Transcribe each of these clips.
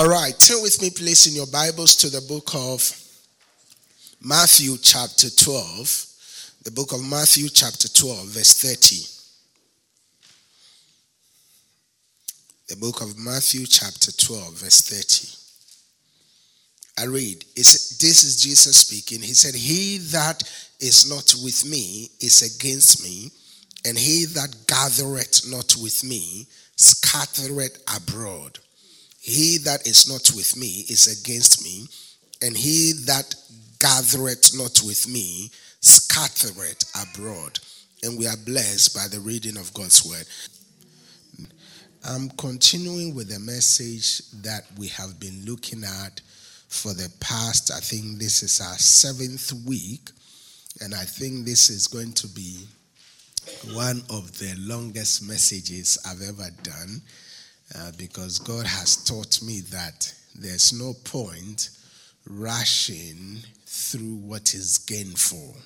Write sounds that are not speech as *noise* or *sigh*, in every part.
All right, turn with me, please, in your Bibles to the book of Matthew, chapter 12. The book of Matthew, chapter 12, verse 30. The book of Matthew, chapter 12, verse 30. I read, this is Jesus speaking. He said, He that is not with me is against me, and he that gathereth not with me scattereth abroad. He that is not with me is against me, and he that gathereth not with me scattereth abroad. And we are blessed by the reading of God's word. I'm continuing with the message that we have been looking at for the past, I think this is our seventh week, and I think this is going to be one of the longest messages I've ever done uh, because God has taught me that there's no point rushing through what is gainful.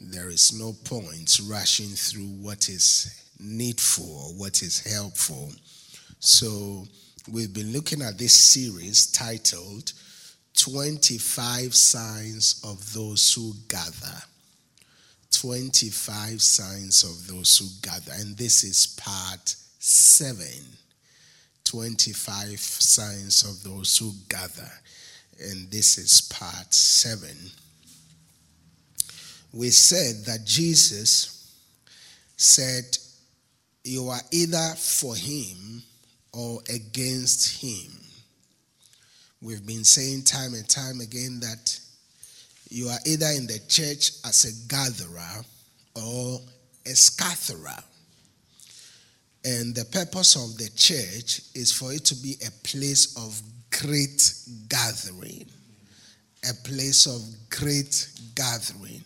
There is no point rushing through what is needful, what is helpful. So, we've been looking at this series titled 25 Signs of Those Who Gather. 25 Signs of Those Who Gather. And this is part 7. 25 signs of those who gather. And this is part 7. We said that Jesus said, You are either for him or against him. We've been saying time and time again that you are either in the church as a gatherer or a scatterer. And the purpose of the church is for it to be a place of great gathering. A place of great gathering.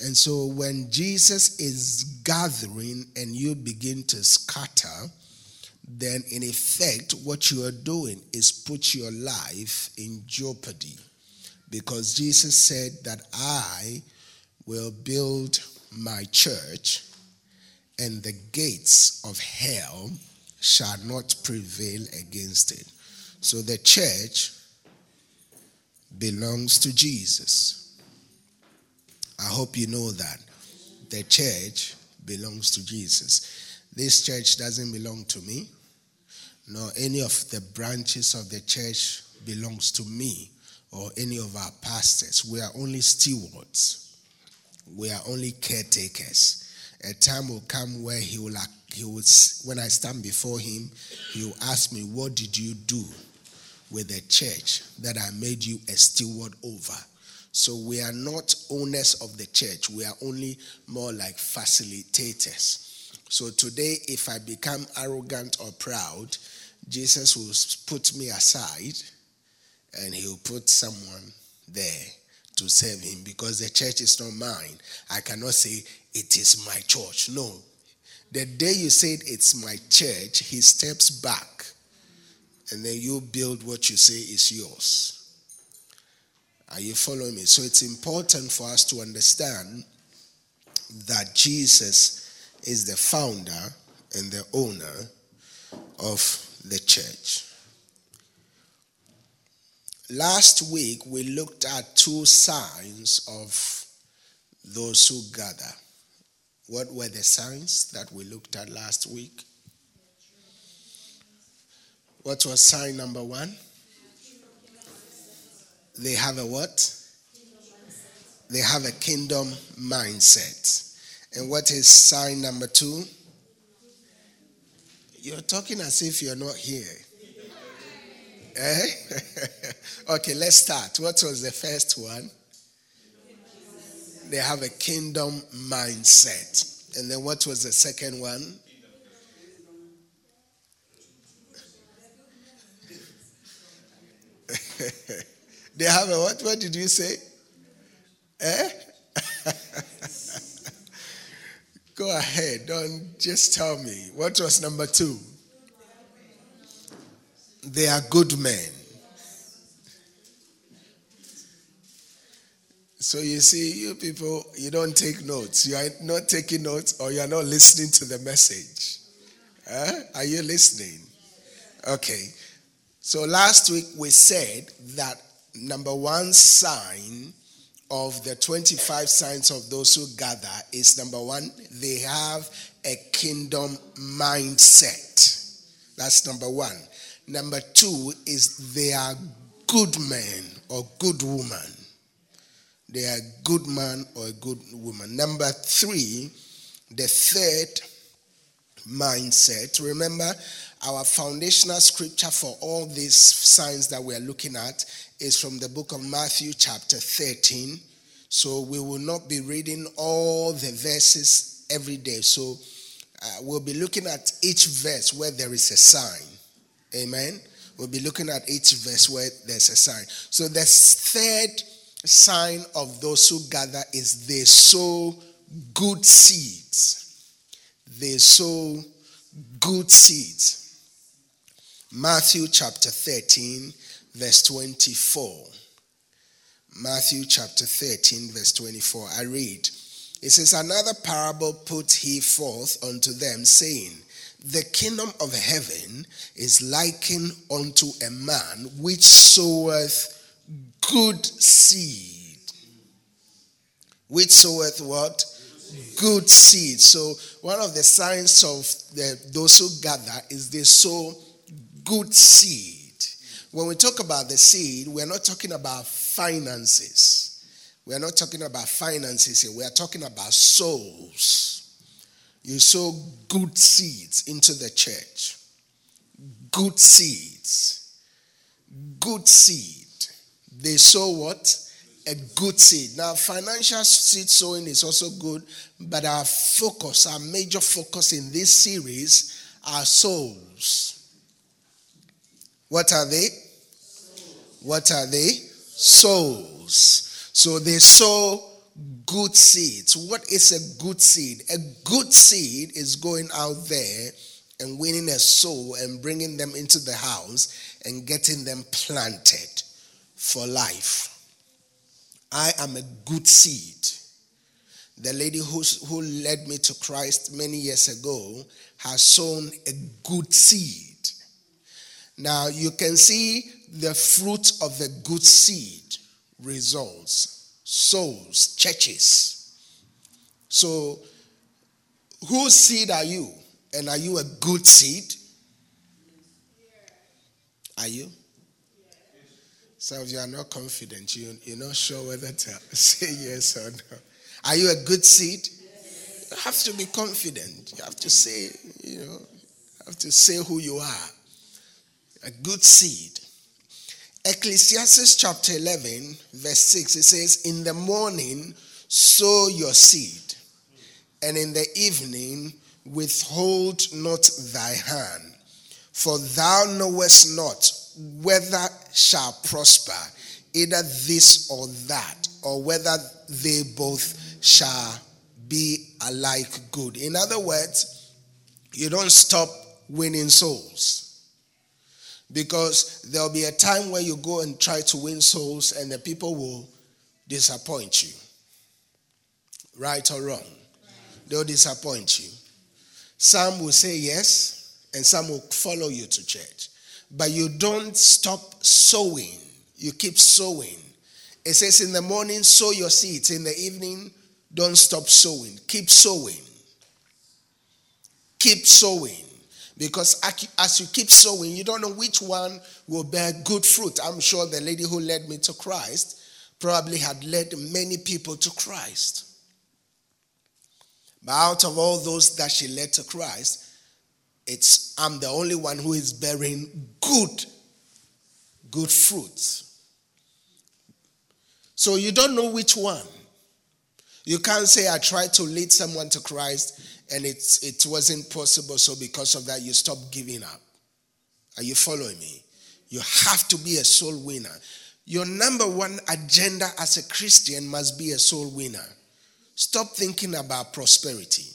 And so when Jesus is gathering and you begin to scatter, then in effect, what you are doing is put your life in jeopardy. Because Jesus said that I will build my church and the gates of hell shall not prevail against it. So the church belongs to Jesus. I hope you know that. The church belongs to Jesus. This church doesn't belong to me, nor any of the branches of the church belongs to me or any of our pastors. We are only stewards. We are only caretakers a time will come where he will he will when I stand before him, he will ask me, "What did you do with the church that I made you a steward over?" So we are not owners of the church. We are only more like facilitators. So today, if I become arrogant or proud, Jesus will put me aside and he'll put someone there to serve him because the church is not mine. I cannot say it is my church. No. The day you said it's my church, he steps back and then you build what you say is yours. Are you following me? So it's important for us to understand that Jesus is the founder and the owner of the church. Last week, we looked at two signs of those who gather. What were the signs that we looked at last week? What was sign number one? They have a what? They have a kingdom mindset. And what is sign number two? You're talking as if you're not here. Eh? *laughs* okay, let's start. What was the first one? They have a kingdom mindset. And then what was the second one? *laughs* they have a what? What did you say? Eh? *laughs* Go ahead. Don't just tell me. What was number two? They are good men. So you see, you people, you don't take notes. You are not taking notes or you are not listening to the message. Huh? Are you listening? Okay. So last week we said that number one sign of the 25 signs of those who gather is number one, they have a kingdom mindset. That's number one. Number two is they are good men or good woman. They are a good man or a good woman. Number three, the third mindset. Remember, our foundational scripture for all these signs that we are looking at is from the book of Matthew, chapter 13. So we will not be reading all the verses every day. So uh, we'll be looking at each verse where there is a sign. Amen. We'll be looking at each verse where there's a sign. So the third sign of those who gather is they sow good seeds. They sow good seeds. Matthew chapter 13, verse 24. Matthew chapter 13, verse 24. I read. It says, Another parable put he forth unto them, saying, The kingdom of heaven is likened unto a man which soweth good seed. Which soweth what? Good seed. So, one of the signs of the, those who gather is they sow good seed. When we talk about the seed, we're not talking about finances. We are not talking about finances here. We are talking about souls. You sow good seeds into the church. Good seeds. Good seed. They sow what? A good seed. Now, financial seed sowing is also good, but our focus, our major focus in this series are souls. What are they? What are they? Souls. So they sow good seeds. What is a good seed? A good seed is going out there and winning a soul and bringing them into the house and getting them planted for life. I am a good seed. The lady who, who led me to Christ many years ago has sown a good seed. Now you can see the fruit of the good seed results, souls, churches. So, whose seed are you? And are you a good seed? Are you? Some of you are not confident. You, you're not sure whether to *laughs* say yes or no. Are you a good seed? You have to be confident. You have to say, you know, you have to say who you are a good seed. Ecclesiastes chapter 11, verse 6, it says, In the morning sow your seed, and in the evening withhold not thy hand, for thou knowest not whether shall prosper either this or that, or whether they both shall be alike good. In other words, you don't stop winning souls. Because there'll be a time where you go and try to win souls and the people will disappoint you. Right or wrong? They'll disappoint you. Some will say yes, and some will follow you to church. But you don't stop sowing, you keep sowing. It says in the morning, sow your seeds. In the evening, don't stop sowing. Keep sowing. Keep sowing. Because as you keep sowing, you don't know which one will bear good fruit. I'm sure the lady who led me to Christ probably had led many people to Christ. But out of all those that she led to Christ, it's I'm the only one who is bearing good, good fruits. So you don't know which one. You can't say I tried to lead someone to Christ and it's, it wasn't possible. So because of that, you stop giving up. Are you following me? You have to be a soul winner. Your number one agenda as a Christian must be a soul winner. Stop thinking about prosperity.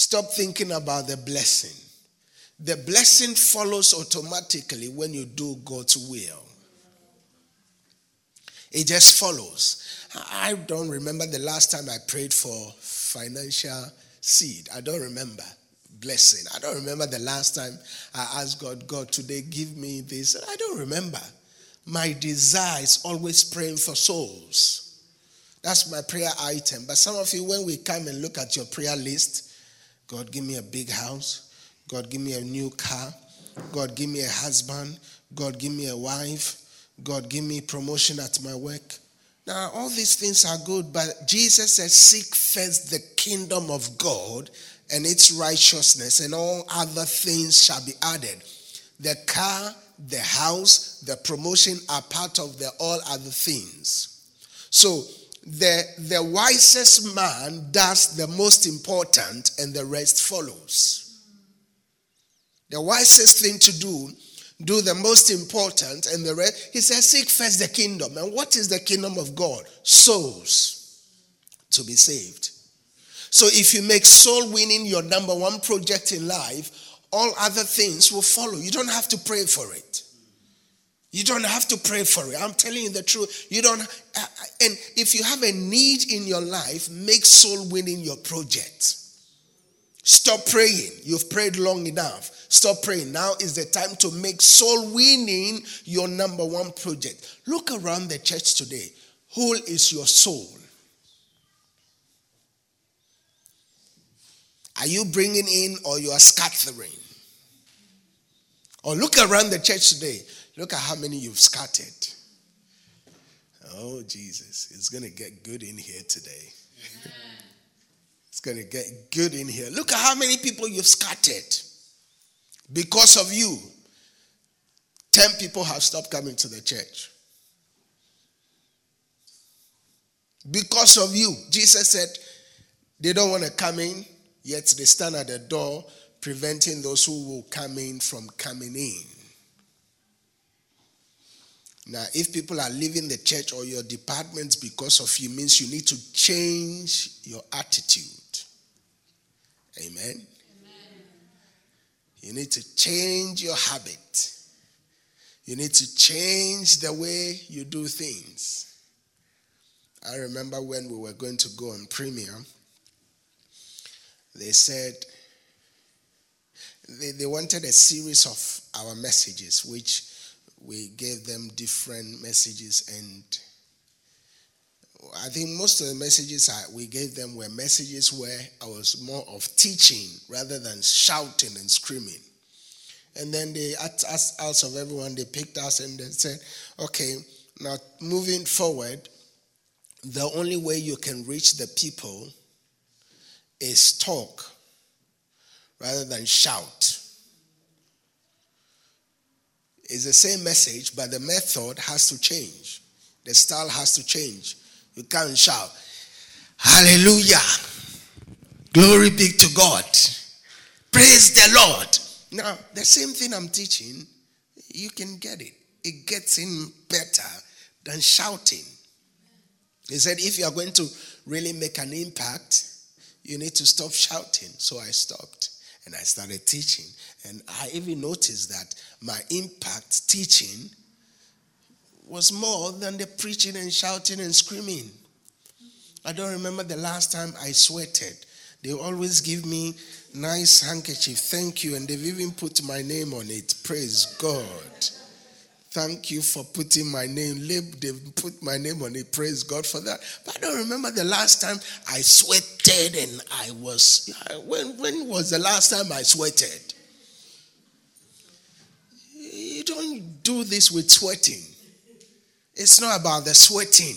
Stop thinking about the blessing. The blessing follows automatically when you do God's will. It just follows. I don't remember the last time I prayed for financial seed. I don't remember. blessing. I don't remember the last time I asked God, God, today give me this. I don't remember. My desire is always praying for souls. That's my prayer item. But some of you, when we come and look at your prayer list, God, give me a big house. God, give me a new car. God, give me a husband. God, give me a wife. God, give me promotion at my work. Now, all these things are good, but Jesus says, Seek first the kingdom of God and its righteousness, and all other things shall be added. The car, the house, the promotion are part of the all other things. So, the, the wisest man does the most important, and the rest follows. The wisest thing to do do the most important and the rest. He says, Seek first the kingdom. And what is the kingdom of God? Souls to be saved. So if you make soul winning your number one project in life, all other things will follow. You don't have to pray for it. You don't have to pray for it. I'm telling you the truth. You don't. Uh, and if you have a need in your life, make soul winning your project. Stop praying. You've prayed long enough. Stop praying. Now is the time to make soul winning your number one project. Look around the church today. Who is your soul? Are you bringing in or you are scattering? Or look around the church today. Look at how many you've scattered. Oh, Jesus. It's going to get good in here today. it's going to get good in here. Look at how many people you've scattered. Because of you, 10 people have stopped coming to the church. Because of you, Jesus said they don't want to come in, yet they stand at the door preventing those who will come in from coming in. Now, if people are leaving the church or your departments because of you, means you need to change your attitude. Amen. You need to change your habit. You need to change the way you do things. I remember when we were going to go on premium, they said they, they wanted a series of our messages, which we gave them different messages and I think most of the messages I, we gave them were messages where I was more of teaching rather than shouting and screaming. And then they, asked us, out of everyone, they picked us and they said, okay, now moving forward, the only way you can reach the people is talk rather than shout. It's the same message, but the method has to change. The style has to change. You can't shout, Hallelujah. Glory be to God. Praise the Lord. Now, the same thing I'm teaching, you can get it. It gets in better than shouting. He said, if you are going to really make an impact, you need to stop shouting. So I stopped and I started teaching. And I even noticed that my impact teaching was more than the preaching and shouting and screaming. I don't remember the last time I sweated. They always give me nice handkerchief, thank you, and they've even put my name on it. Praise God. Thank you for putting my name. They've put my name on it. Praise God for that. But I don't remember the last time I sweated and I was. When, when was the last time I sweated? You don't do this with sweating. It's not about the sweating.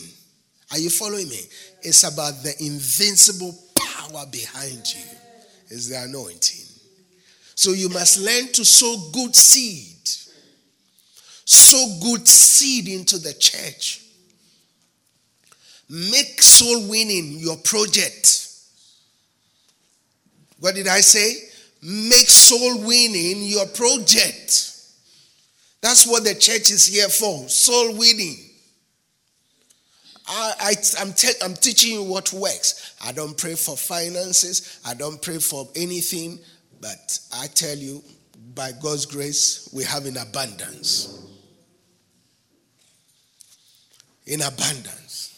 Are you following me? It's about the invincible power behind you. It's the anointing. So you must learn to sow good seed. Sow good seed into the church. Make soul winning your project. What did I say? Make soul winning your project. That's what the church is here for soul winning. I, am te- I'm teaching you what works. I don't pray for finances, I don't pray for anything, but I tell you, by God's grace, we have in abundance. In abundance.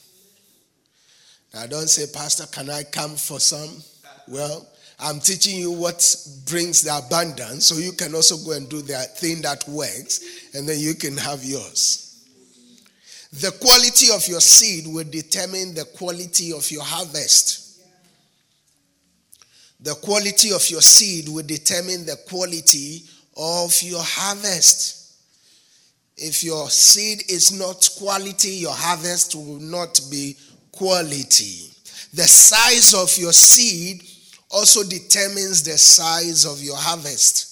Now, don't say, Pastor, can I come for some? Well, I'm teaching you what brings the abundance so you can also go and do the thing that works and then you can have yours. The quality of your seed will determine the quality of your harvest. The quality of your seed will determine the quality of your harvest. If your seed is not quality, your harvest will not be quality. The size of your seed also determines the size of your harvest.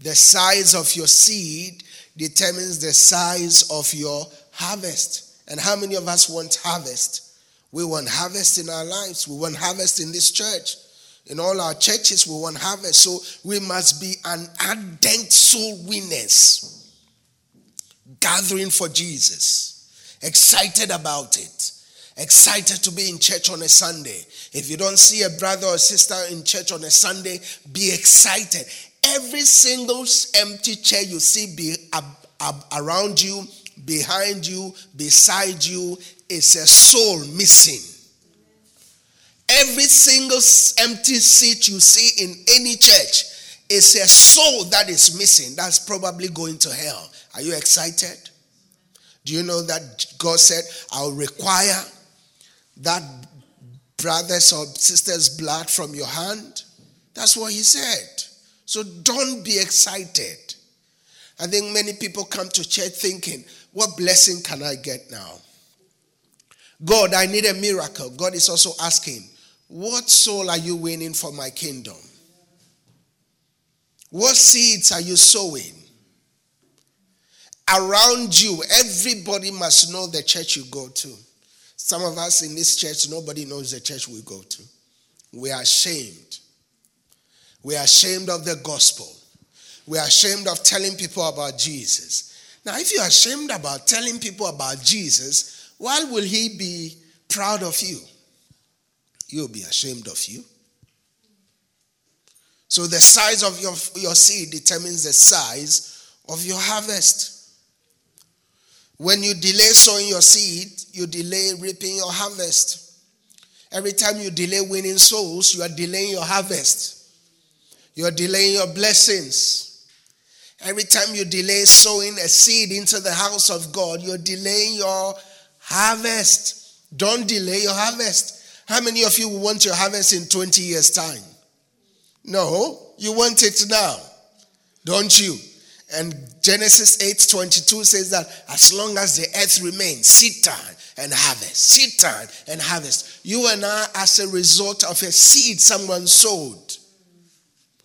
The size of your seed determines the size of your harvest. And how many of us want harvest? We want harvest in our lives. We want harvest in this church. In all our churches, we want harvest. So we must be an ardent soul winners, gathering for Jesus, excited about it, excited to be in church on a Sunday. If you don't see a brother or sister in church on a Sunday, be excited. Every single empty chair you see be ab- ab- around you, behind you, beside you is a soul missing. Every single empty seat you see in any church is a soul that is missing. That's probably going to hell. Are you excited? Do you know that God said, I'll require that brother's or sister's blood from your hand? That's what He said. So don't be excited. I think many people come to church thinking, what blessing can I get now? God, I need a miracle. God is also asking, what soul are you winning for my kingdom? What seeds are you sowing? Around you, everybody must know the church you go to. Some of us in this church, nobody knows the church we go to. We are ashamed. We are ashamed of the gospel. We are ashamed of telling people about Jesus. Now, if you're ashamed about telling people about Jesus, why will he be proud of you? He'll be ashamed of you. So, the size of your, your seed determines the size of your harvest. When you delay sowing your seed, you delay reaping your harvest. Every time you delay winning souls, you are delaying your harvest. You're delaying your blessings. Every time you delay sowing a seed into the house of God, you're delaying your harvest. Don't delay your harvest. How many of you want your harvest in 20 years' time? No, you want it now, don't you? And Genesis 8:22 says that as long as the earth remains, seed time and harvest, seed time and harvest. You and I, as a result of a seed someone sowed,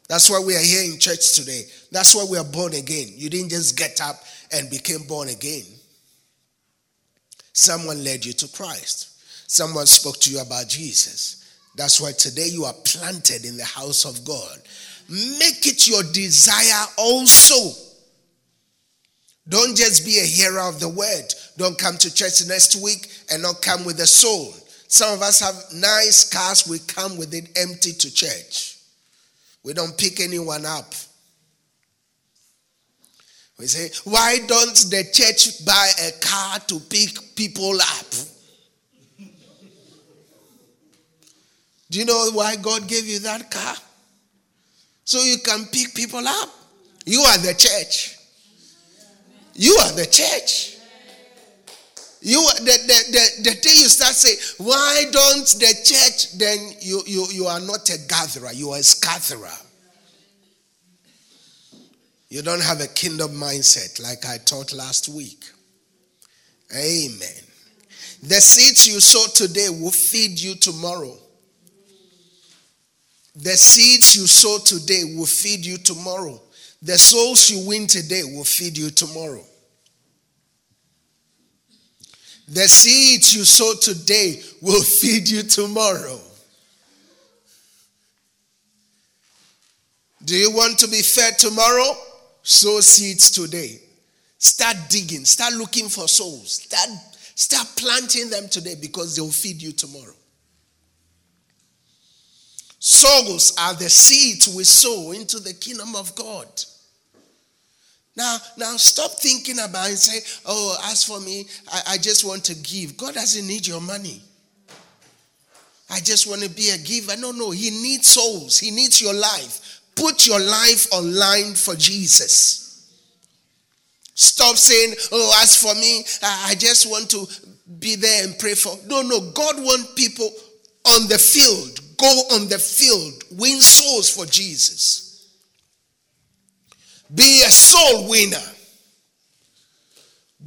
that's why we are here in church today. That's why we are born again. You didn't just get up and became born again. Someone led you to Christ. Someone spoke to you about Jesus. That's why today you are planted in the house of God. Make it your desire also. Don't just be a hearer of the word. Don't come to church next week and not come with a soul. Some of us have nice cars, we come with it empty to church. We don't pick anyone up. We say, why don't the church buy a car to pick people up? Do you know why God gave you that car? So you can pick people up. You are the church. You are the church. You the, the, the, the day you start saying, why don't the church, then you, you, you are not a gatherer, you are a scatherer. You don't have a kingdom mindset like I taught last week. Amen. The seeds you sow today will feed you tomorrow. The seeds you sow today will feed you tomorrow. The souls you win today will feed you tomorrow. The seeds you sow today will *laughs* feed you tomorrow. Do you want to be fed tomorrow? Sow seeds today. Start digging. Start looking for souls. Start, start planting them today because they'll feed you tomorrow. Souls are the seeds we sow into the kingdom of God. Now, now stop thinking about and say, oh, as for me, I, I just want to give. God doesn't need your money. I just want to be a giver. No, no. He needs souls, He needs your life. Put your life online for Jesus. Stop saying, Oh, as for me, I just want to be there and pray for. No, no. God wants people on the field. Go on the field. Win souls for Jesus. Be a soul winner.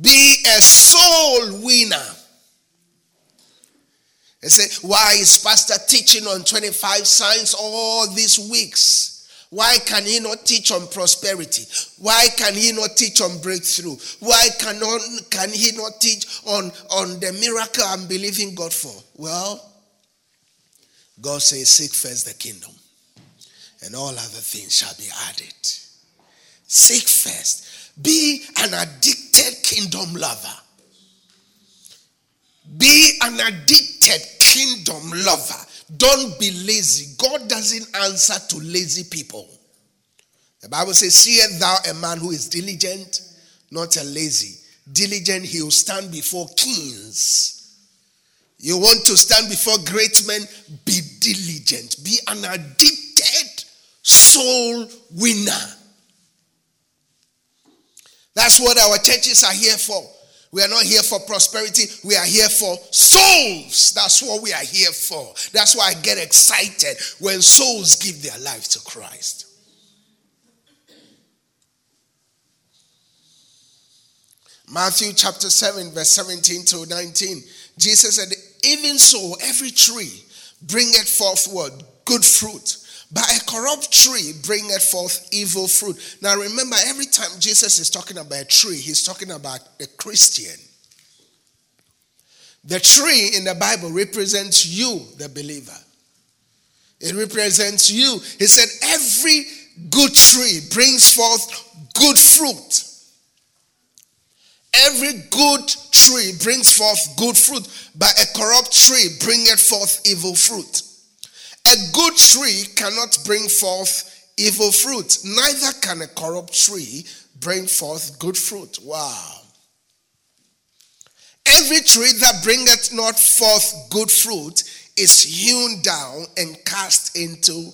Be a soul winner. I say, why is Pastor teaching on 25 signs all these weeks? Why can he not teach on prosperity? Why can he not teach on breakthrough? Why cannot, can he not teach on, on the miracle I'm believing God for? Well, God says, Seek first the kingdom, and all other things shall be added. Seek first. Be an addicted kingdom lover. Be an addicted kingdom lover. Don't be lazy. God doesn't answer to lazy people. The Bible says, Seest thou a man who is diligent, not a lazy. Diligent, he will stand before kings. You want to stand before great men? Be diligent. Be an addicted soul winner. That's what our churches are here for. We are not here for prosperity. We are here for souls. That's what we are here for. That's why I get excited when souls give their life to Christ. Matthew chapter 7, verse 17 to 19. Jesus said, Even so, every tree bringeth forth what? Good fruit. But a corrupt tree bringeth forth evil fruit. Now remember, every time Jesus is talking about a tree, he's talking about a Christian. The tree in the Bible represents you, the believer. It represents you. He said, Every good tree brings forth good fruit. Every good tree brings forth good fruit, but a corrupt tree bringeth forth evil fruit. A good tree cannot bring forth evil fruit, neither can a corrupt tree bring forth good fruit. Wow. Every tree that bringeth not forth good fruit is hewn down and cast into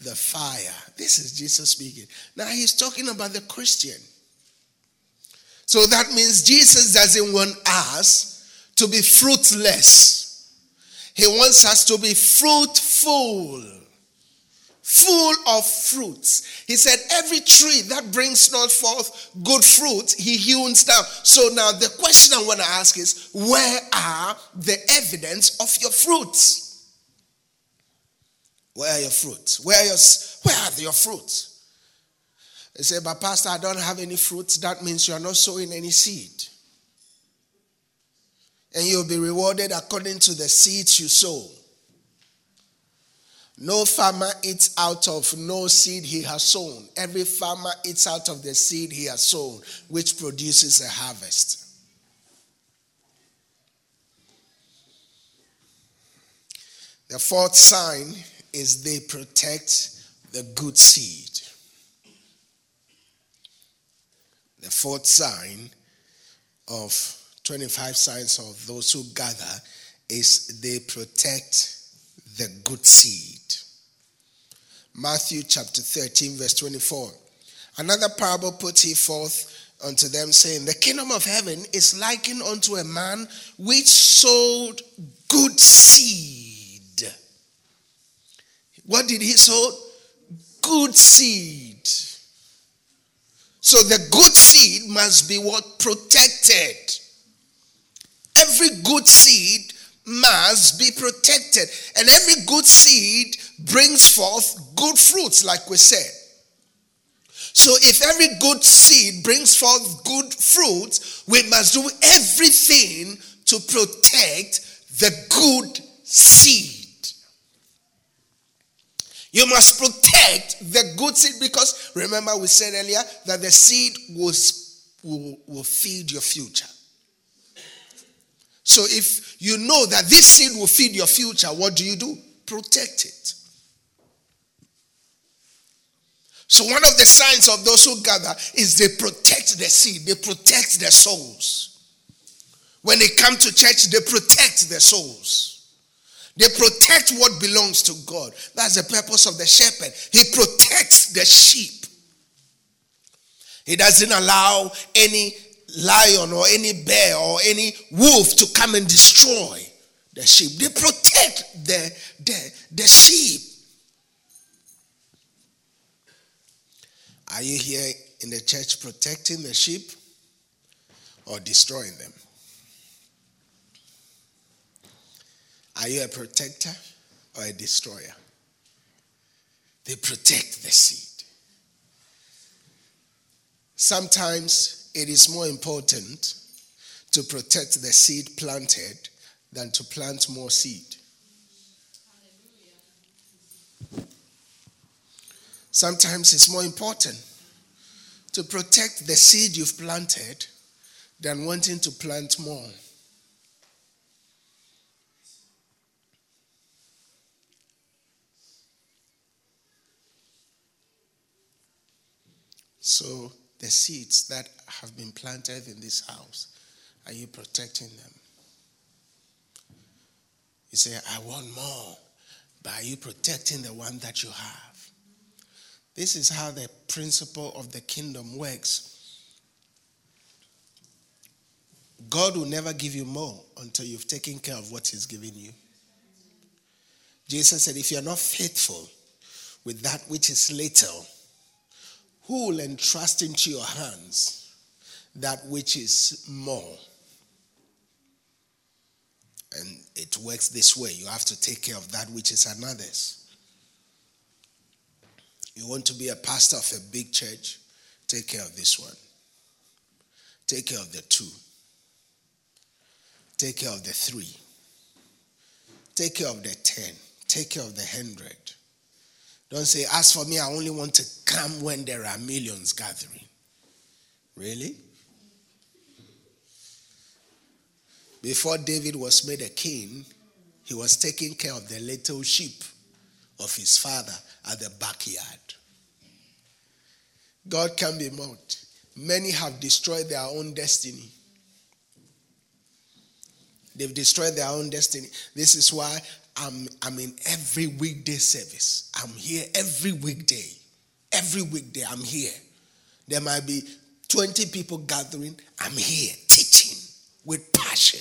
the fire. This is Jesus speaking. Now he's talking about the Christian. So that means Jesus doesn't want us to be fruitless. He wants us to be fruitful, full of fruits. He said, Every tree that brings not forth good fruit, he hews down. So now the question I want to ask is, where are the evidence of your fruits? Where are your fruits? Where are your, where are your fruits? They say, but Pastor, I don't have any fruits. That means you are not sowing any seed and you'll be rewarded according to the seeds you sow. No farmer eats out of no seed he has sown. Every farmer eats out of the seed he has sown, which produces a harvest. The fourth sign is they protect the good seed. The fourth sign of 25 signs of those who gather is they protect the good seed. Matthew chapter 13, verse 24. Another parable put he forth unto them, saying, The kingdom of heaven is likened unto a man which sowed good seed. What did he sow? Good seed. So the good seed must be what? Protected. Every good seed must be protected. And every good seed brings forth good fruits, like we said. So if every good seed brings forth good fruits, we must do everything to protect the good seed. You must protect the good seed because remember we said earlier that the seed was, will, will feed your future. So if you know that this seed will feed your future, what do you do? Protect it. So one of the signs of those who gather is they protect the seed, they protect their souls. When they come to church, they protect their souls. They protect what belongs to God. That's the purpose of the shepherd. He protects the sheep. He doesn't allow any lion or any bear or any wolf to come and destroy the sheep. They protect the, the, the sheep. Are you here in the church protecting the sheep or destroying them? Are you a protector or a destroyer? They protect the seed. Sometimes it is more important to protect the seed planted than to plant more seed. Sometimes it's more important to protect the seed you've planted than wanting to plant more. So, the seeds that have been planted in this house, are you protecting them? You say, I want more, but are you protecting the one that you have? This is how the principle of the kingdom works. God will never give you more until you've taken care of what He's given you. Jesus said, If you're not faithful with that which is little, who will entrust into your hands that which is more? And it works this way you have to take care of that which is another's. You want to be a pastor of a big church? Take care of this one. Take care of the two. Take care of the three. Take care of the ten. Take care of the hundred. Don't say, as for me, I only want to come when there are millions gathering. Really? Before David was made a king, he was taking care of the little sheep of his father at the backyard. God can be mocked. Many have destroyed their own destiny. They've destroyed their own destiny. This is why I'm, I'm in every weekday service. I'm here every weekday. Every weekday, I'm here. There might be 20 people gathering. I'm here teaching with passion.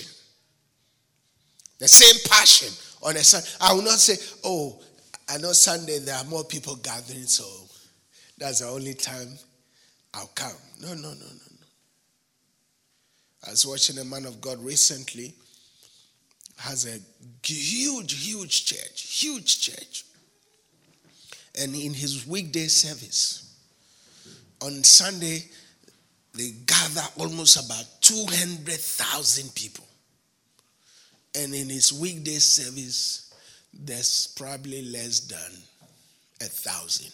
The same passion on a Sunday. I will not say, oh, I know Sunday there are more people gathering, so that's the only time I'll come. No, no, no, no, no. I was watching a man of God recently has a huge, huge church, huge church. And in his weekday service, on Sunday, they gather almost about 200,000 people. And in his weekday service, there's probably less than a thousand.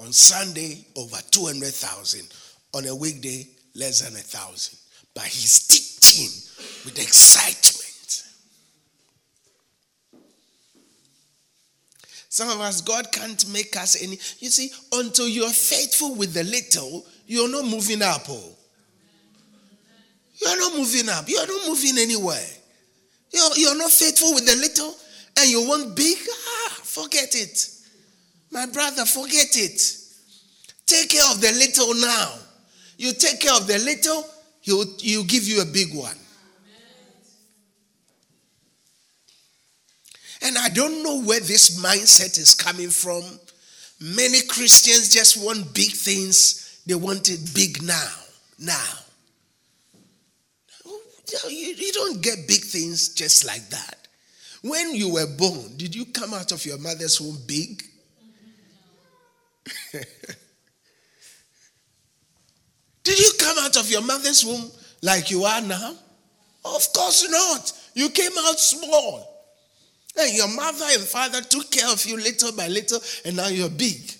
On Sunday, over 200,000. On a weekday, less than a thousand. But he's teaching with excitement. Some of us, God can't make us any. You see, until you're faithful with the little, you're not moving up. Oh. You're not moving up. You're not moving anywhere. You're, you're not faithful with the little and you want big. Ah, forget it. My brother, forget it. Take care of the little now. You take care of the little, he'll, he'll give you a big one. And I don't know where this mindset is coming from. Many Christians just want big things, they want it big now. Now. Oh, you, you don't get big things just like that. When you were born, did you come out of your mother's womb big? *laughs* did you come out of your mother's womb like you are now? Of course not. You came out small. And your mother and father took care of you little by little, and now you're big.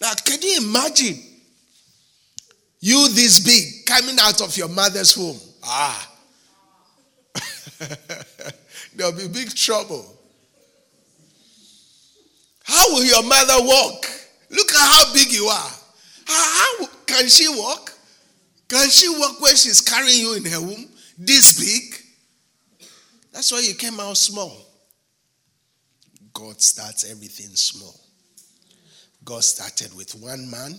Now, can you imagine you this big coming out of your mother's womb? Ah. *laughs* There'll be big trouble. How will your mother walk? Look at how big you are. How, how can she walk? Can she walk when she's carrying you in her womb? This big? That's why you came out small. God starts everything small. God started with one man,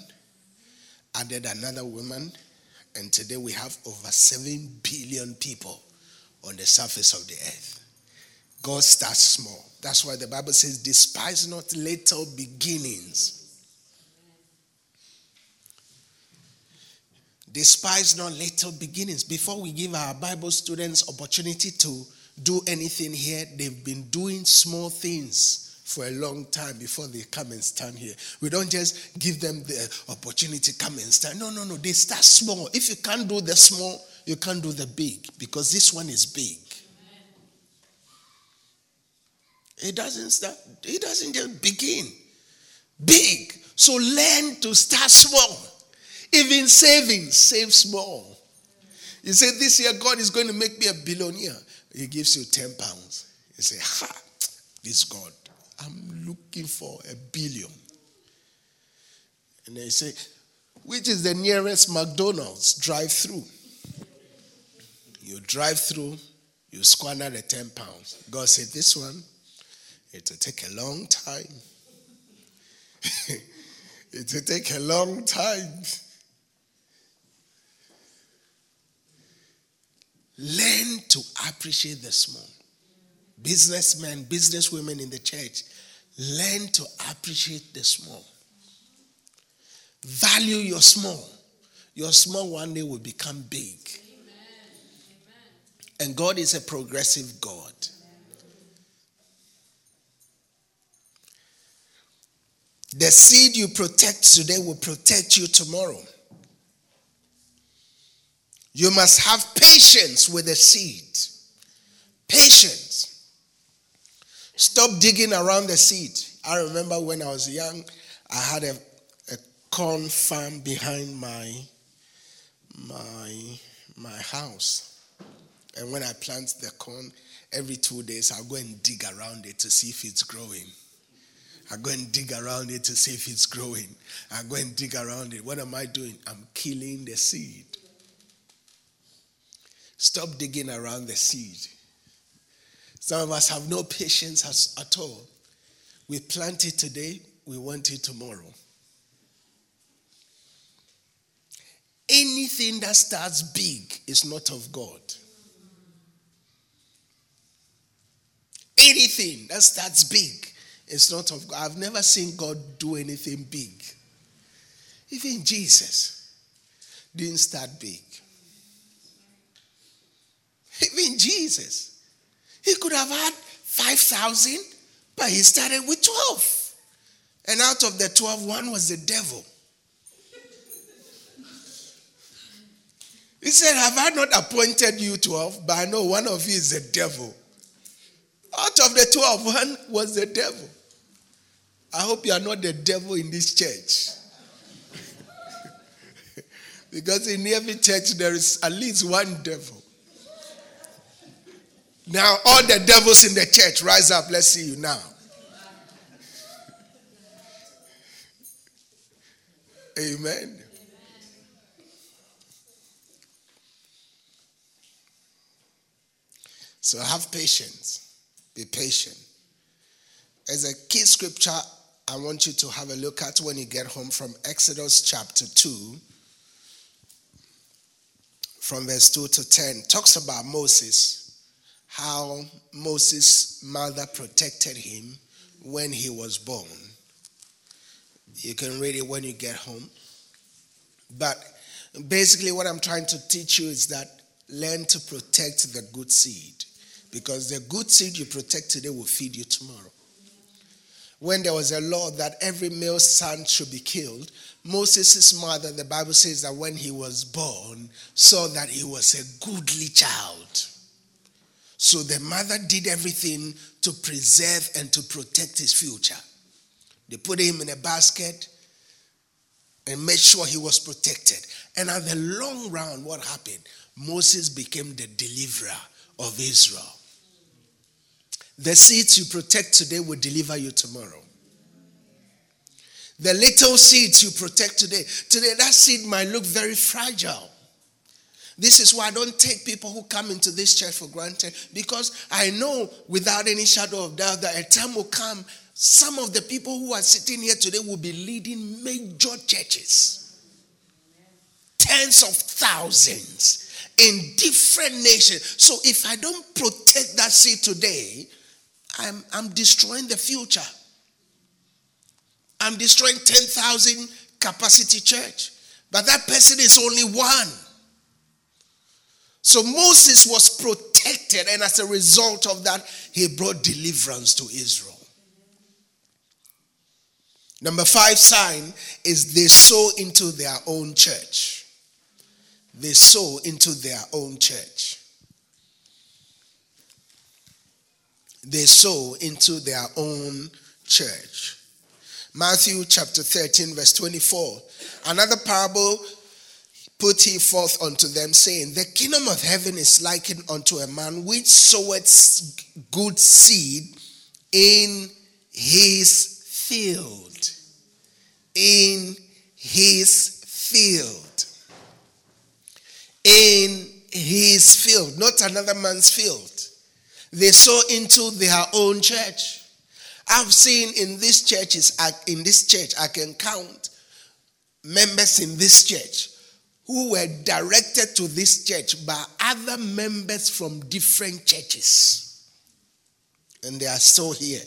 added another woman, and today we have over 7 billion people on the surface of the earth. God starts small. That's why the Bible says, despise not little beginnings. Despise not little beginnings. Before we give our Bible students opportunity to do anything here, they've been doing small things for a long time before they come and stand here. We don't just give them the opportunity come and stand. No, no, no. They start small. If you can't do the small, you can't do the big because this one is big. It doesn't start, it doesn't just begin. Big. So learn to start small. Even savings, save small. You say, This year God is going to make me a billionaire. He gives you 10 pounds. You say, Ha, this God. I'm looking for a billion. And they say, which is the nearest McDonald's drive through? You drive through, you squander the 10 pounds. God said, This one, it'll take a long time. *laughs* it'll take a long time. Learn to appreciate the small businessmen, businesswomen in the church, learn to appreciate the small. Value your small. Your small one day will become big. And God is a progressive God. The seed you protect today will protect you tomorrow. You must have patience with the seed. Patience. Stop digging around the seed. I remember when I was young, I had a, a corn farm behind my my my house. And when I plant the corn, every two days I'll go and dig around it to see if it's growing. I go and dig around it to see if it's growing. I go and dig around it. What am I doing? I'm killing the seed. Stop digging around the seed. Some of us have no patience at all. We plant it today, we want it tomorrow. Anything that starts big is not of God. Anything that starts big is not of God. I've never seen God do anything big. Even Jesus didn't start big. Even Jesus he could have had 5,000, but he started with 12. And out of the 12, one was the devil. He said, Have I not appointed you 12? But I know one of you is the devil. Out of the 12, one was the devil. I hope you are not the devil in this church. *laughs* because in every church, there is at least one devil. Now, all the devils in the church, rise up. Let's see you now. Amen. So have patience. Be patient. As a key scripture, I want you to have a look at when you get home from Exodus chapter 2, from verse 2 to 10. Talks about Moses how Moses' mother protected him when he was born. You can read it when you get home. But basically, what I'm trying to teach you is that learn to protect the good seed. Because the good seed you protect today will feed you tomorrow. When there was a law that every male son should be killed, Moses' mother, the Bible says that when he was born, saw that he was a goodly child so the mother did everything to preserve and to protect his future. They put him in a basket and made sure he was protected. And at the long run, what happened? Moses became the deliverer of Israel. The seeds you protect today will deliver you tomorrow. The little seeds you protect today, today that seed might look very fragile. This is why I don't take people who come into this church for granted because I know without any shadow of doubt that a time will come, some of the people who are sitting here today will be leading major churches. Tens of thousands in different nations. So if I don't protect that seed today, I'm, I'm destroying the future. I'm destroying 10,000 capacity church. But that person is only one. So Moses was protected, and as a result of that, he brought deliverance to Israel. Number five sign is they sow into their own church. They sow into their own church. They sow into their own church. Matthew chapter 13, verse 24. Another parable put he forth unto them, saying, The kingdom of heaven is likened unto a man which soweth good seed in his field. In his field. In his field, not another man's field. They sow into their own church. I've seen in these churches, in this church, I can count members in this church who were directed to this church by other members from different churches. And they are still here.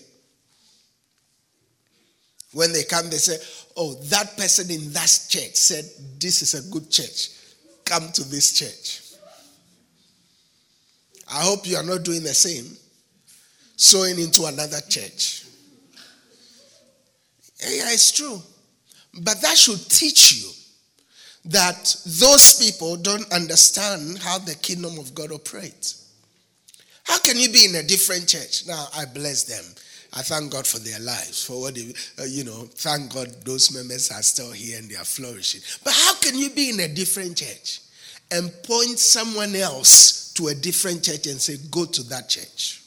When they come, they say, Oh, that person in that church said, This is a good church. Come to this church. I hope you are not doing the same, sowing into another church. Yeah, it's true. But that should teach you that those people don't understand how the kingdom of God operates. How can you be in a different church? Now, I bless them. I thank God for their lives, for what they, uh, you know, thank God those members are still here and they are flourishing. But how can you be in a different church and point someone else to a different church and say, go to that church?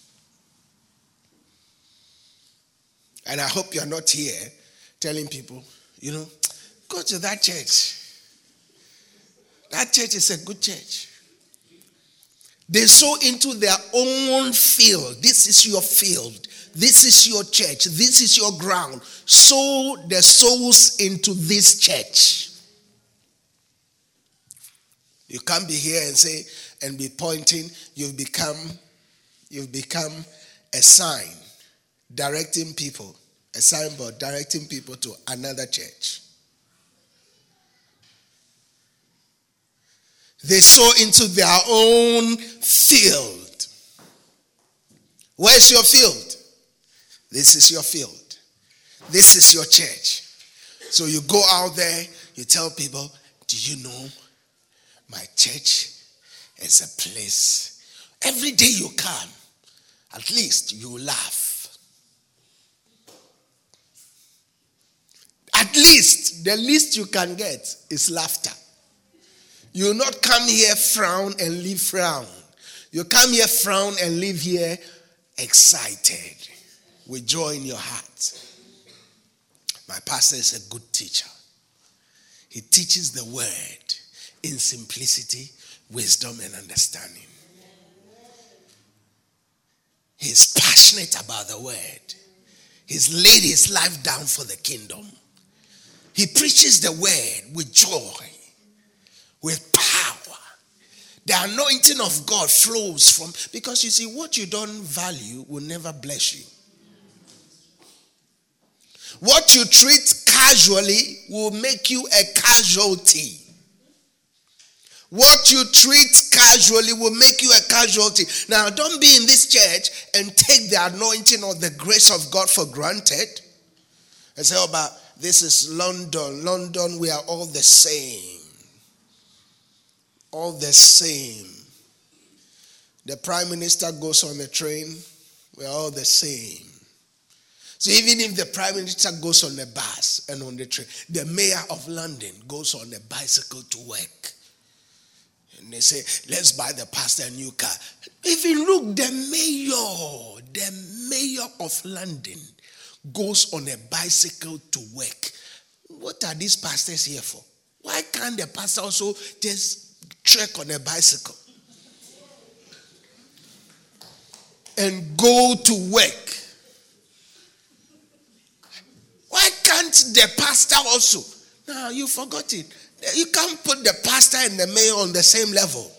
And I hope you're not here telling people, you know, go to that church. That church is a good church. They sow into their own field. This is your field. This is your church. This is your ground. Sow the souls into this church. You can't be here and say and be pointing. You've become, you've become a sign directing people a signboard directing people to another church. They sow into their own field. Where's your field? This is your field. This is your church. So you go out there, you tell people, Do you know my church is a place? Every day you come, at least you laugh At least, the least you can get is laughter. You will not come here frown and leave frown. You come here frown and leave here excited with joy in your heart. My pastor is a good teacher. He teaches the word in simplicity, wisdom, and understanding. He's passionate about the word. He's laid his life down for the kingdom. He preaches the word with joy, with power. The anointing of God flows from, because you see, what you don't value will never bless you. What you treat casually will make you a casualty. What you treat casually will make you a casualty. Now, don't be in this church and take the anointing or the grace of God for granted. And say, oh, but this is London. London, we are all the same. All the same. The prime minister goes on the train, we're all the same. So even if the prime minister goes on a bus and on the train, the mayor of London goes on a bicycle to work. And they say, let's buy the pastor a new car. Even look, the mayor, the mayor of London goes on a bicycle to work. What are these pastors here for? Why can't the pastor also just trek on a bicycle and go to work. Why can't the pastor also? No, you forgot it. You can't put the pastor and the mayor on the same level.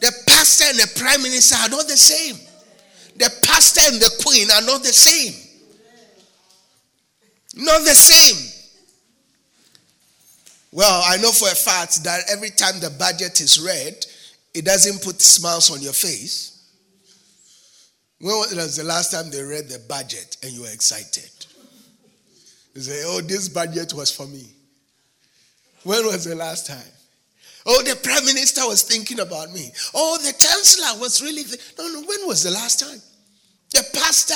The pastor and the prime minister are not the same. The pastor and the queen are not the same. Not the same. Well, I know for a fact that every time the budget is read, it doesn't put smiles on your face. When was the last time they read the budget and you were excited? You say, Oh, this budget was for me. When was the last time? Oh, the prime minister was thinking about me. Oh, the chancellor was really. Th- no, no, when was the last time? The pastor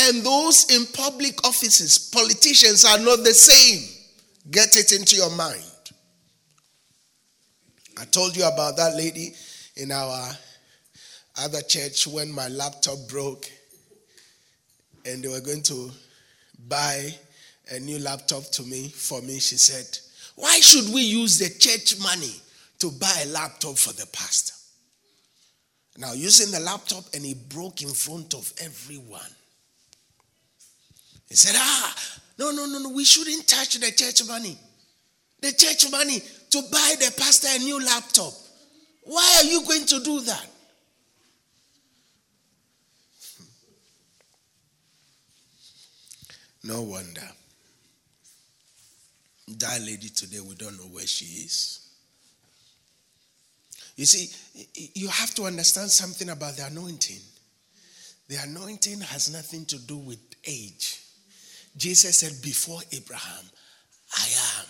and those in public offices, politicians, are not the same. Get it into your mind. I told you about that lady in our other church when my laptop broke and they were going to buy a new laptop to me for me. She said, Why should we use the church money to buy a laptop for the pastor? Now, using the laptop and it broke in front of everyone. He said, Ah, no, no, no, no, we shouldn't touch the church money. The church money to buy the pastor a new laptop. Why are you going to do that? Hmm. No wonder. That lady today, we don't know where she is. You see, you have to understand something about the anointing. The anointing has nothing to do with age. Jesus said, Before Abraham, I am.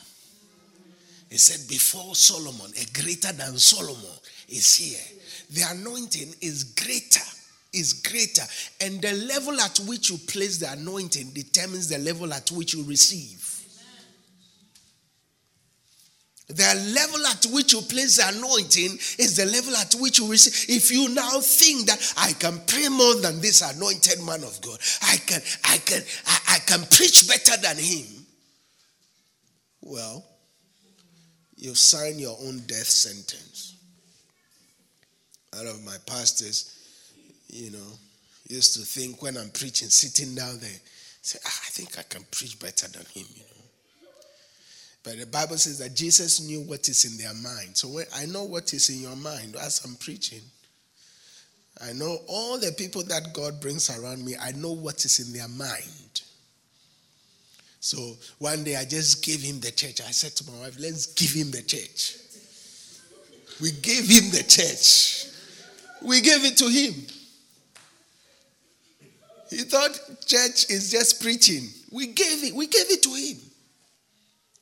He said, Before Solomon, a greater than Solomon is here. The anointing is greater, is greater. And the level at which you place the anointing determines the level at which you receive. The level at which you place the anointing is the level at which you receive. If you now think that I can pray more than this anointed man of God, I can, I can, I, I can preach better than him. Well, you sign your own death sentence. Out of my pastors, you know, used to think when I'm preaching, sitting down there, say, ah, I think I can preach better than him, you know. But the Bible says that Jesus knew what is in their mind. So when I know what is in your mind as I'm preaching. I know all the people that God brings around me, I know what is in their mind. So one day I just gave him the church. I said to my wife, let's give him the church. We gave him the church. We gave it to him. He thought church is just preaching. We gave it, we gave it to him.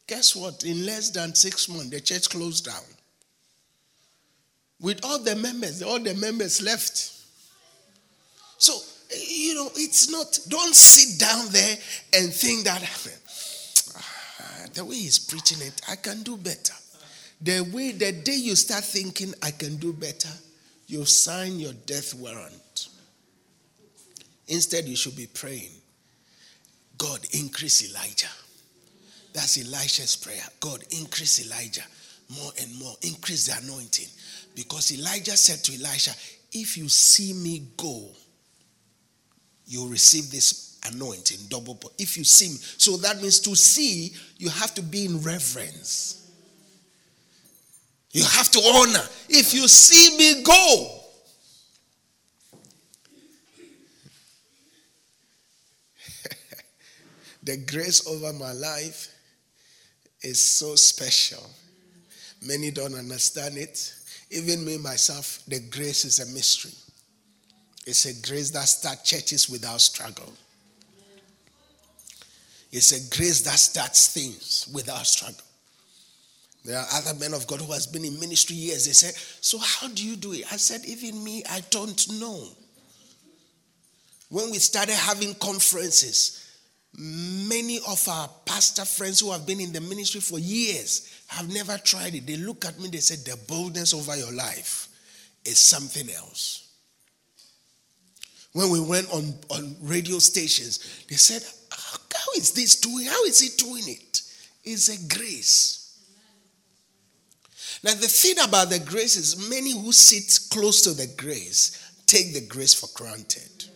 Guess what? In less than six months, the church closed down. With all the members, all the members left. So, you know, it's not, don't sit down there and think that ah, *sighs* the way he's preaching it, I can do better. The way, the day you start thinking, I can do better, you sign your death warrant. Instead, you should be praying, God, increase Elijah. That's Elisha's prayer. God, increase Elijah more and more. Increase the anointing. Because Elijah said to Elisha, If you see me go, you'll receive this anointing double. If you see me. So that means to see, you have to be in reverence. You have to honor. If you see me go, *laughs* the grace over my life is so special. Many don't understand it. Even me, myself, the grace is a mystery. It's a grace that starts churches without struggle. It's a grace that starts things without struggle. There are other men of God who has been in ministry years. They say, "So how do you do it?" I said, "Even me, I don't know." When we started having conferences, Many of our pastor friends who have been in the ministry for years have never tried it. They look at me, they said, The boldness over your life is something else. When we went on, on radio stations, they said, How is this doing? How is he doing it? It's a grace. Now, the thing about the grace is many who sit close to the grace take the grace for granted.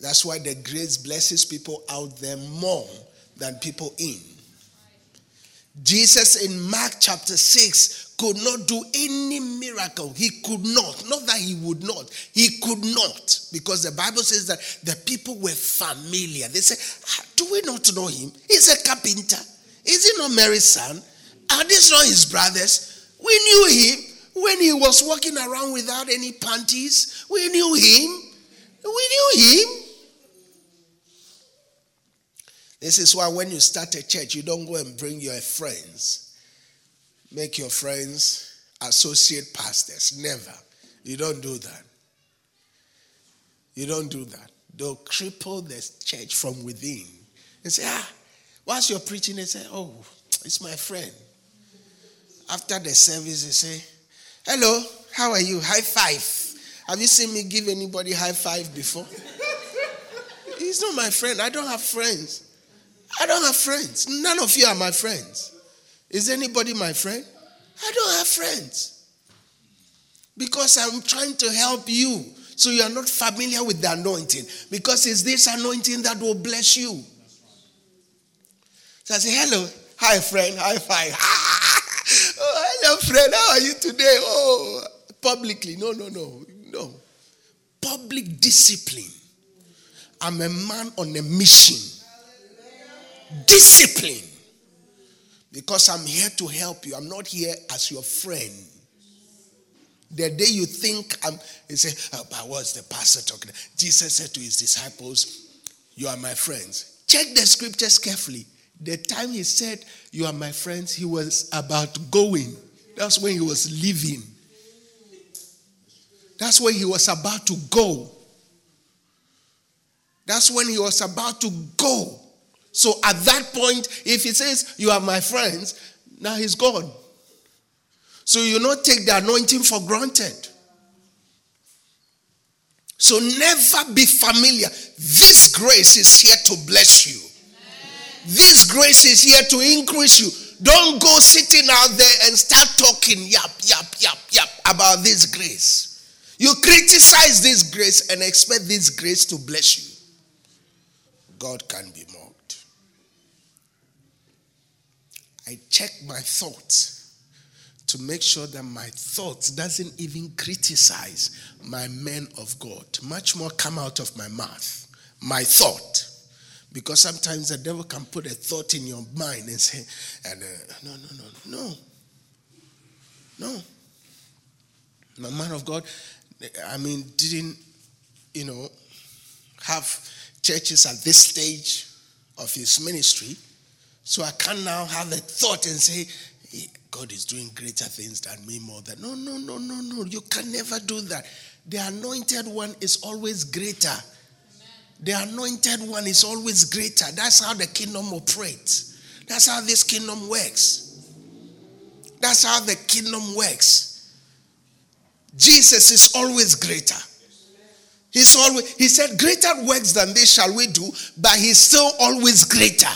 That's why the grace blesses people out there more than people in. Jesus in Mark chapter 6 could not do any miracle. He could not. Not that he would not. He could not. Because the Bible says that the people were familiar. They say, ah, Do we not know him? He's a carpenter. Is he not Mary's son? Are these not his brothers? We knew him when he was walking around without any panties. We knew him. We knew him. This is why when you start a church, you don't go and bring your friends. Make your friends associate pastors. Never. You don't do that. You don't do that. They'll cripple the church from within. And say, ah, whilst you're preaching, they say, oh, it's my friend. After the service, they say, hello, how are you? High five. Have you seen me give anybody high five before? He's not my friend. I don't have friends. I don't have friends. None of you are my friends. Is anybody my friend? I don't have friends. Because I'm trying to help you. So you are not familiar with the anointing. Because it's this anointing that will bless you. So I say, hello. Hi, friend. High five. *laughs* oh, hello, friend. How are you today? Oh, publicly. No, no, no. No. Public discipline. I'm a man on a mission discipline. Because I'm here to help you. I'm not here as your friend. The day you think I'm, you say, oh, but what's the pastor talking? Jesus said to his disciples, You are my friends. Check the scriptures carefully. The time he said, You are my friends, he was about going. That's when he was leaving. That's when he was about to go. That's when he was about to go. So at that point, if he says, You are my friends, now he's gone. So you not take the anointing for granted. So never be familiar. This grace is here to bless you. This grace is here to increase you. Don't go sitting out there and start talking yap, yap, yap, yap about this grace. You criticize this grace and expect this grace to bless you. God can be more. I check my thoughts to make sure that my thoughts doesn't even criticize my men of God. Much more come out of my mouth. My thought. Because sometimes the devil can put a thought in your mind and say, and, uh, no, no, no, no. No. My man of God, I mean, didn't, you know, have churches at this stage of his ministry so I can now have a thought and say, God is doing greater things than me more than. No, no, no, no, no. You can never do that. The anointed one is always greater. The anointed one is always greater. That's how the kingdom operates. That's how this kingdom works. That's how the kingdom works. Jesus is always greater. He's always, he said, Greater works than this shall we do, but he's still always greater.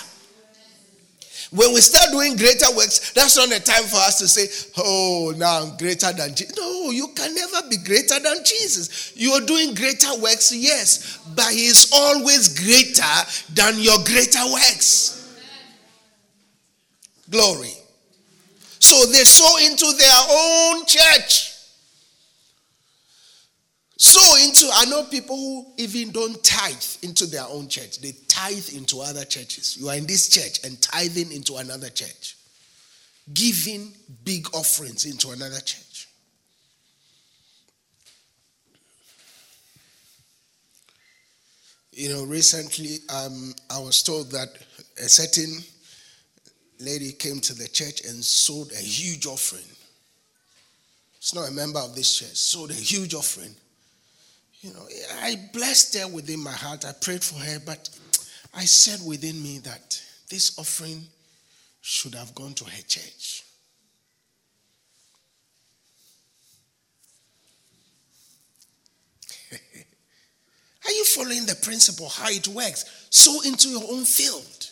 When we start doing greater works, that's not the time for us to say, Oh, now I'm greater than Jesus. No, you can never be greater than Jesus. You're doing greater works, yes, but He is always greater than your greater works. Glory. So they sow into their own church. So into I know people who even don't tithe into their own church. They tithe into other churches. You are in this church and tithing into another church. Giving big offerings into another church. You know, recently um, I was told that a certain lady came to the church and sold a huge offering. It's not a member of this church, sold a huge offering you know, I blessed her within my heart. I prayed for her, but I said within me that this offering should have gone to her church. *laughs* Are you following the principle, how it works? Sow into your own field.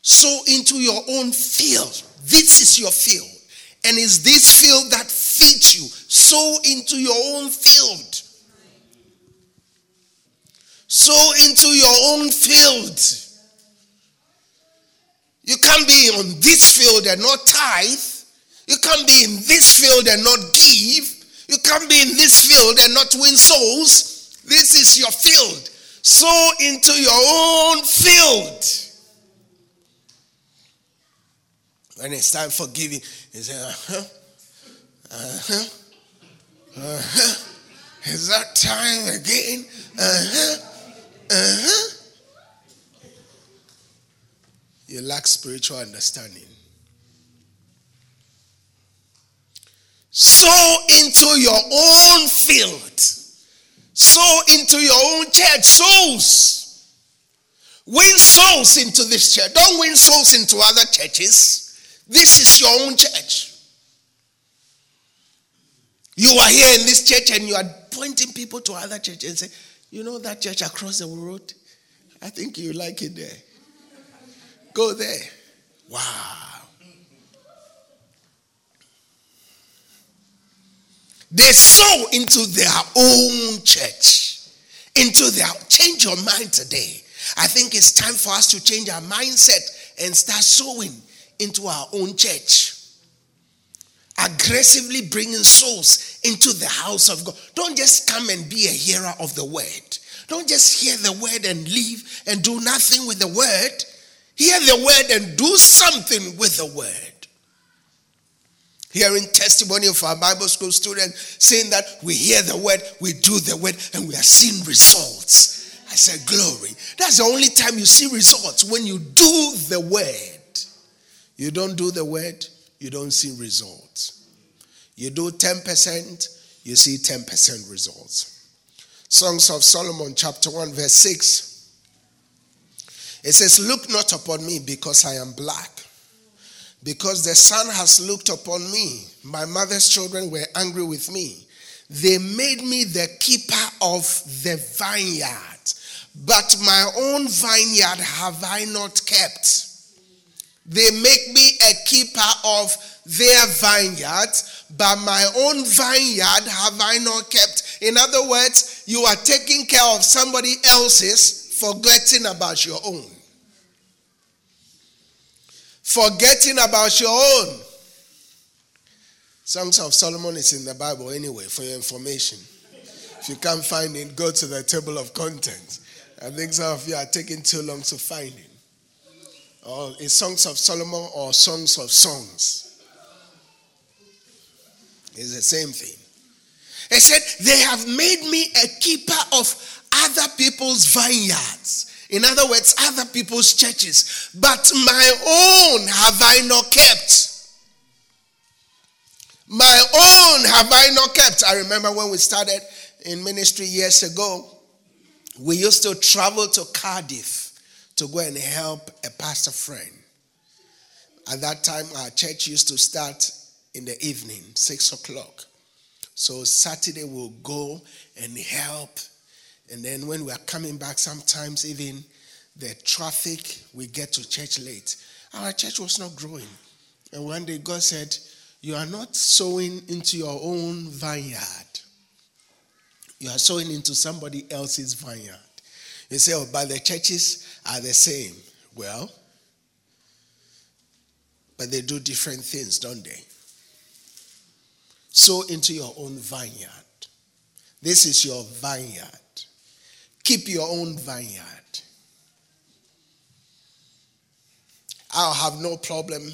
sow into your own field. This is your field. And is this field that feeds you? Sow into your own field. Sow into your own field. You can't be on this field and not tithe. You can't be in this field and not give. You can't be in this field and not win souls. This is your field. Sow into your own field. When it's time for giving, you say, uh-huh, uh-huh, uh-huh. Is that time again? Uh-huh, uh-huh. You lack spiritual understanding. Sow into your own field. Sow into your own church. Souls. Win souls into this church. Don't win souls into other churches. This is your own church. You are here in this church and you are pointing people to other churches and say, you know that church across the road? I think you like it there. Go there. Wow. They sow into their own church, into their change your mind today. I think it's time for us to change our mindset and start sowing into our own church. Aggressively bringing souls into the house of God. Don't just come and be a hearer of the word. Don't just hear the word and leave and do nothing with the word. Hear the word and do something with the word. Hearing testimony of our Bible school students saying that we hear the word, we do the word, and we are seeing results. I said, Glory. That's the only time you see results when you do the word. You don't do the word, you don't see results. You do 10%, you see 10% results. Songs of Solomon, chapter 1, verse 6. It says, Look not upon me because I am black, because the sun has looked upon me. My mother's children were angry with me. They made me the keeper of the vineyard, but my own vineyard have I not kept. They make me a keeper of their vineyards, but my own vineyard have I not kept. In other words, you are taking care of somebody else's, forgetting about your own. Forgetting about your own. Songs of Solomon is in the Bible anyway, for your information. If you can't find it, go to the table of contents. I think some of you are taking too long to find it or in Songs of Solomon or Songs of Songs. It's the same thing. He said, They have made me a keeper of other people's vineyards. In other words, other people's churches. But my own have I not kept. My own have I not kept. I remember when we started in ministry years ago, we used to travel to Cardiff to go and help a pastor friend. At that time, our church used to start in the evening, six o'clock. So Saturday we'll go and help. And then when we are coming back, sometimes even the traffic, we get to church late. Our church was not growing. And one day God said, You are not sowing into your own vineyard. You are sowing into somebody else's vineyard. You say, oh, but the churches are the same. Well, but they do different things, don't they? Sow into your own vineyard. This is your vineyard. Keep your own vineyard. I'll have no problem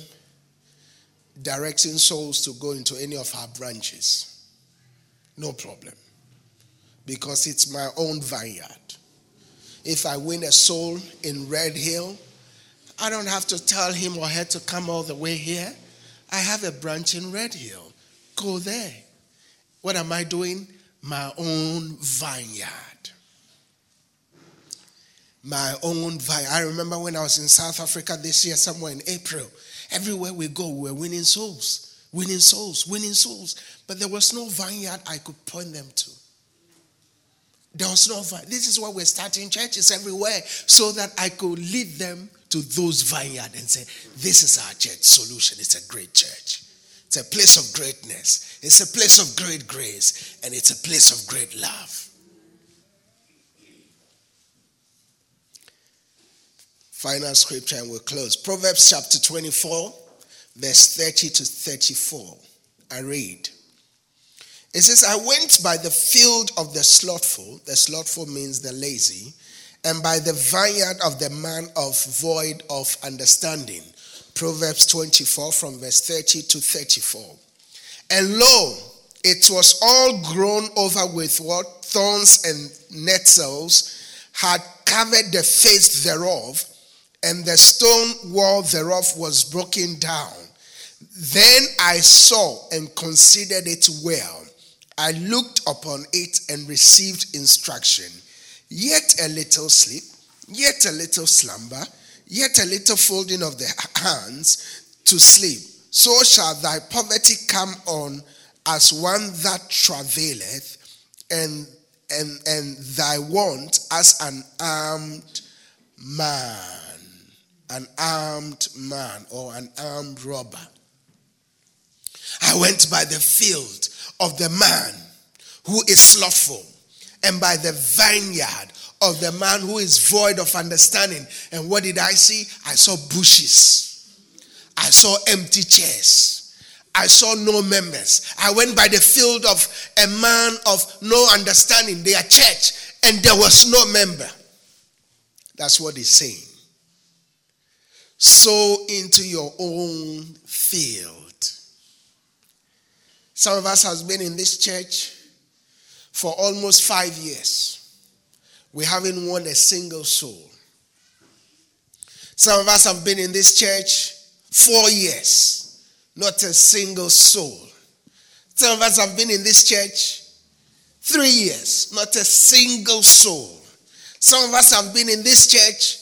directing souls to go into any of our branches. No problem. Because it's my own vineyard. If I win a soul in Red Hill, I don't have to tell him or her to come all the way here. I have a branch in Red Hill. Go there. What am I doing? My own vineyard. My own vineyard. I remember when I was in South Africa this year, somewhere in April. Everywhere we go, we we're winning souls, winning souls, winning souls. But there was no vineyard I could point them to. There was no vine. This is why we're starting churches everywhere so that I could lead them to those vineyard and say, This is our church solution. It's a great church. It's a place of greatness. It's a place of great grace. And it's a place of great love. Final scripture and we'll close. Proverbs chapter 24, verse 30 to 34. I read. It says, I went by the field of the slothful. The slothful means the lazy and by the vineyard of the man of void of understanding. Proverbs 24 from verse 30 to 34. And lo, it was all grown over with what? Thorns and nettles had covered the face thereof, and the stone wall thereof was broken down. Then I saw and considered it well. I looked upon it and received instruction yet a little sleep, yet a little slumber, yet a little folding of the hands to sleep. So shall thy poverty come on as one that travaileth, and and and thy want as an armed man, an armed man or an armed robber. I went by the field of the man who is slothful and by the vineyard of the man who is void of understanding. And what did I see? I saw bushes, I saw empty chairs. I saw no members. I went by the field of a man of no understanding, their church, and there was no member. That's what he's saying. Sow into your own field. Some of us has been in this church for almost five years. We haven't won a single soul. Some of us have been in this church four years, not a single soul. Some of us have been in this church three years, not a single soul. Some of us have been in this church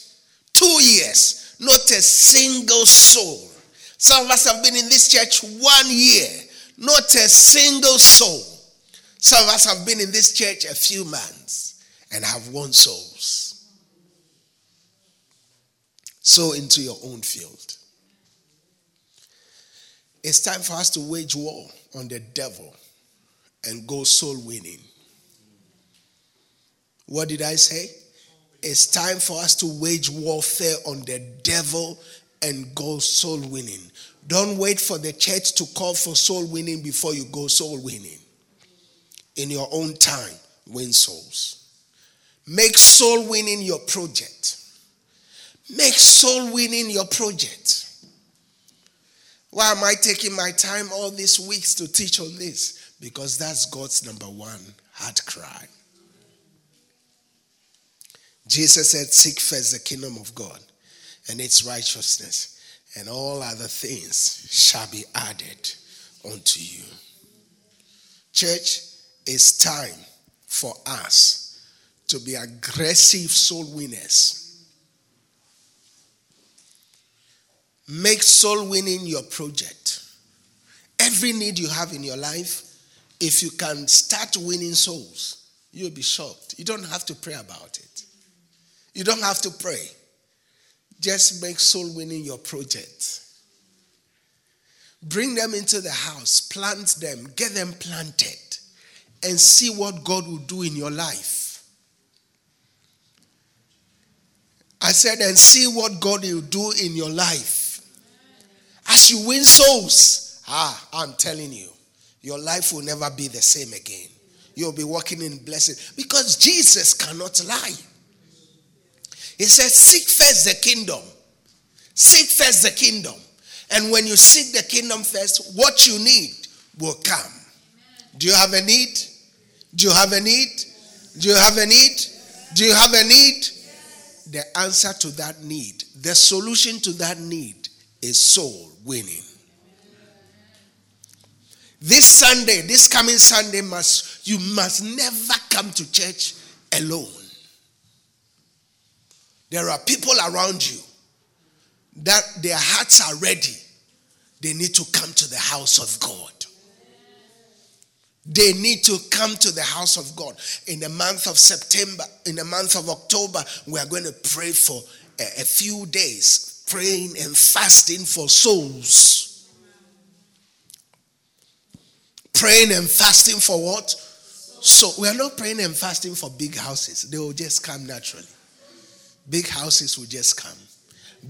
two years, not a single soul. Some of us have been in this church one year, not a single soul. Some of us have been in this church a few months and have won souls. Sow into your own field. It's time for us to wage war on the devil and go soul winning. What did I say? It's time for us to wage warfare on the devil and go soul winning. Don't wait for the church to call for soul winning before you go soul winning in your own time win souls. Make soul winning your project. Make soul winning your project. Why am I taking my time all these weeks to teach on this? Because that's God's number one heart cry. Jesus said, Seek first the kingdom of God and its righteousness, and all other things shall be added unto you. Church, it's time for us to be aggressive soul winners. Make soul winning your project. Every need you have in your life, if you can start winning souls, you'll be shocked. You don't have to pray about it. You don't have to pray. Just make soul winning your project. Bring them into the house, plant them, get them planted and see what God will do in your life. I said, and see what God will do in your life. As you win souls, ah, I'm telling you, your life will never be the same again. You'll be walking in blessing because Jesus cannot lie. He says, Seek first the kingdom. Seek first the kingdom. And when you seek the kingdom first, what you need will come. Do you have a need? Do you have a need? Do you have a need? Do you have a need? The answer to that need, the solution to that need is soul winning. This Sunday, this coming Sunday must you must never come to church alone. There are people around you that their hearts are ready. They need to come to the house of God. They need to come to the house of God. In the month of September, in the month of October, we are going to pray for a, a few days praying and fasting for souls. Praying and fasting for what? So we are not praying and fasting for big houses. They will just come naturally. Big houses will just come.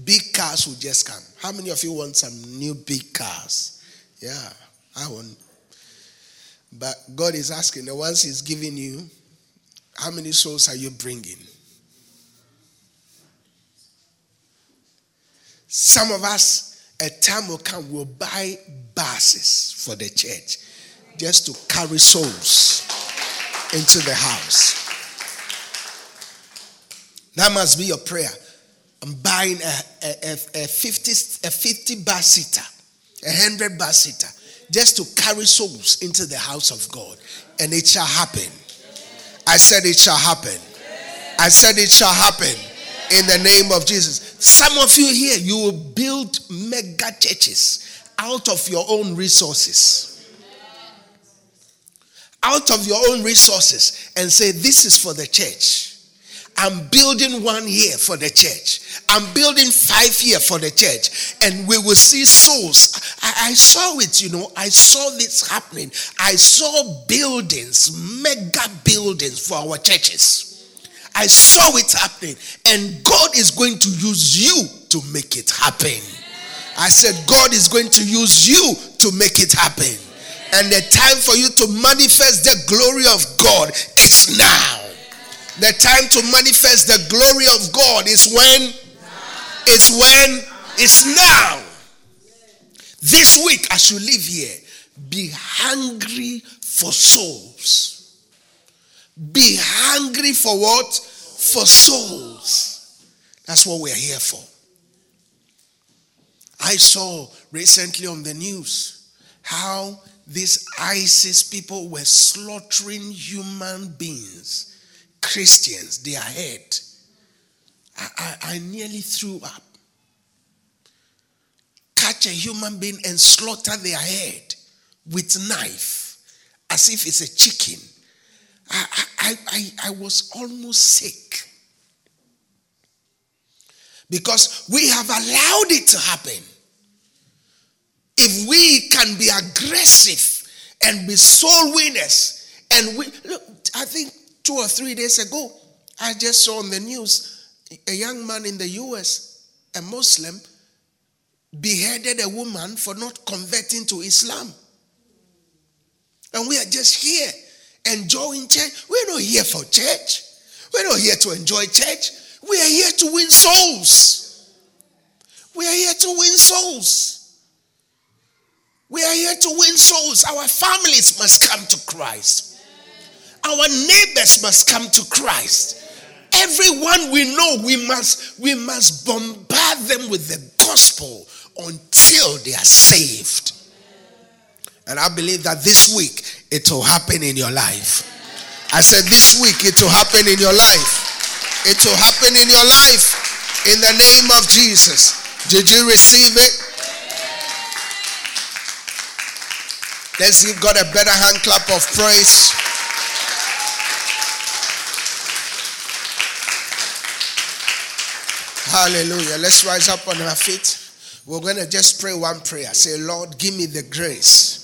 Big cars will just come. How many of you want some new big cars? Yeah, I want. But God is asking the ones He's giving you, how many souls are you bringing? Some of us, a time will come, will buy buses for the church just to carry souls into the house. That must be your prayer. I'm buying a, a, a, a 50, a 50 bar seater, a 100 bar seater, just to carry souls into the house of God. And it shall happen. I said it shall happen. I said it shall happen in the name of Jesus. Some of you here, you will build mega churches out of your own resources out of your own resources and say, This is for the church. I'm building one here for the church. I'm building five here for the church. And we will see souls. I, I, saw it, you know. I saw this happening. I saw buildings, mega buildings for our churches. I saw it happening. And God is going to use you to make it happen. I said, God is going to use you to make it happen. And the time for you to manifest the glory of God is now. The time to manifest the glory of God is when? Is when? Is now. This week, as you live here, be hungry for souls. Be hungry for what? For souls. That's what we're here for. I saw recently on the news how these ISIS people were slaughtering human beings, Christians, their head. I, I, I nearly threw up. Catch a human being and slaughter their head with knife as if it's a chicken. I, I, I, I was almost sick. Because we have allowed it to happen if we can be aggressive and be soul winners, and we look, I think two or three days ago, I just saw on the news a young man in the US, a Muslim, beheaded a woman for not converting to Islam. And we are just here enjoying church. We're not here for church. We're not here to enjoy church. We are here to win souls. We are here to win souls. We are here to win souls. Our families must come to Christ. Our neighbors must come to Christ. Everyone we know, we must we must bombard them with the gospel until they are saved. And I believe that this week it will happen in your life. I said this week it will happen in your life. It will happen in your life in the name of Jesus. Did you receive it? Let's give God a better hand clap of praise. Hallelujah. Let's rise up on our feet. We're going to just pray one prayer. Say, Lord, give me the grace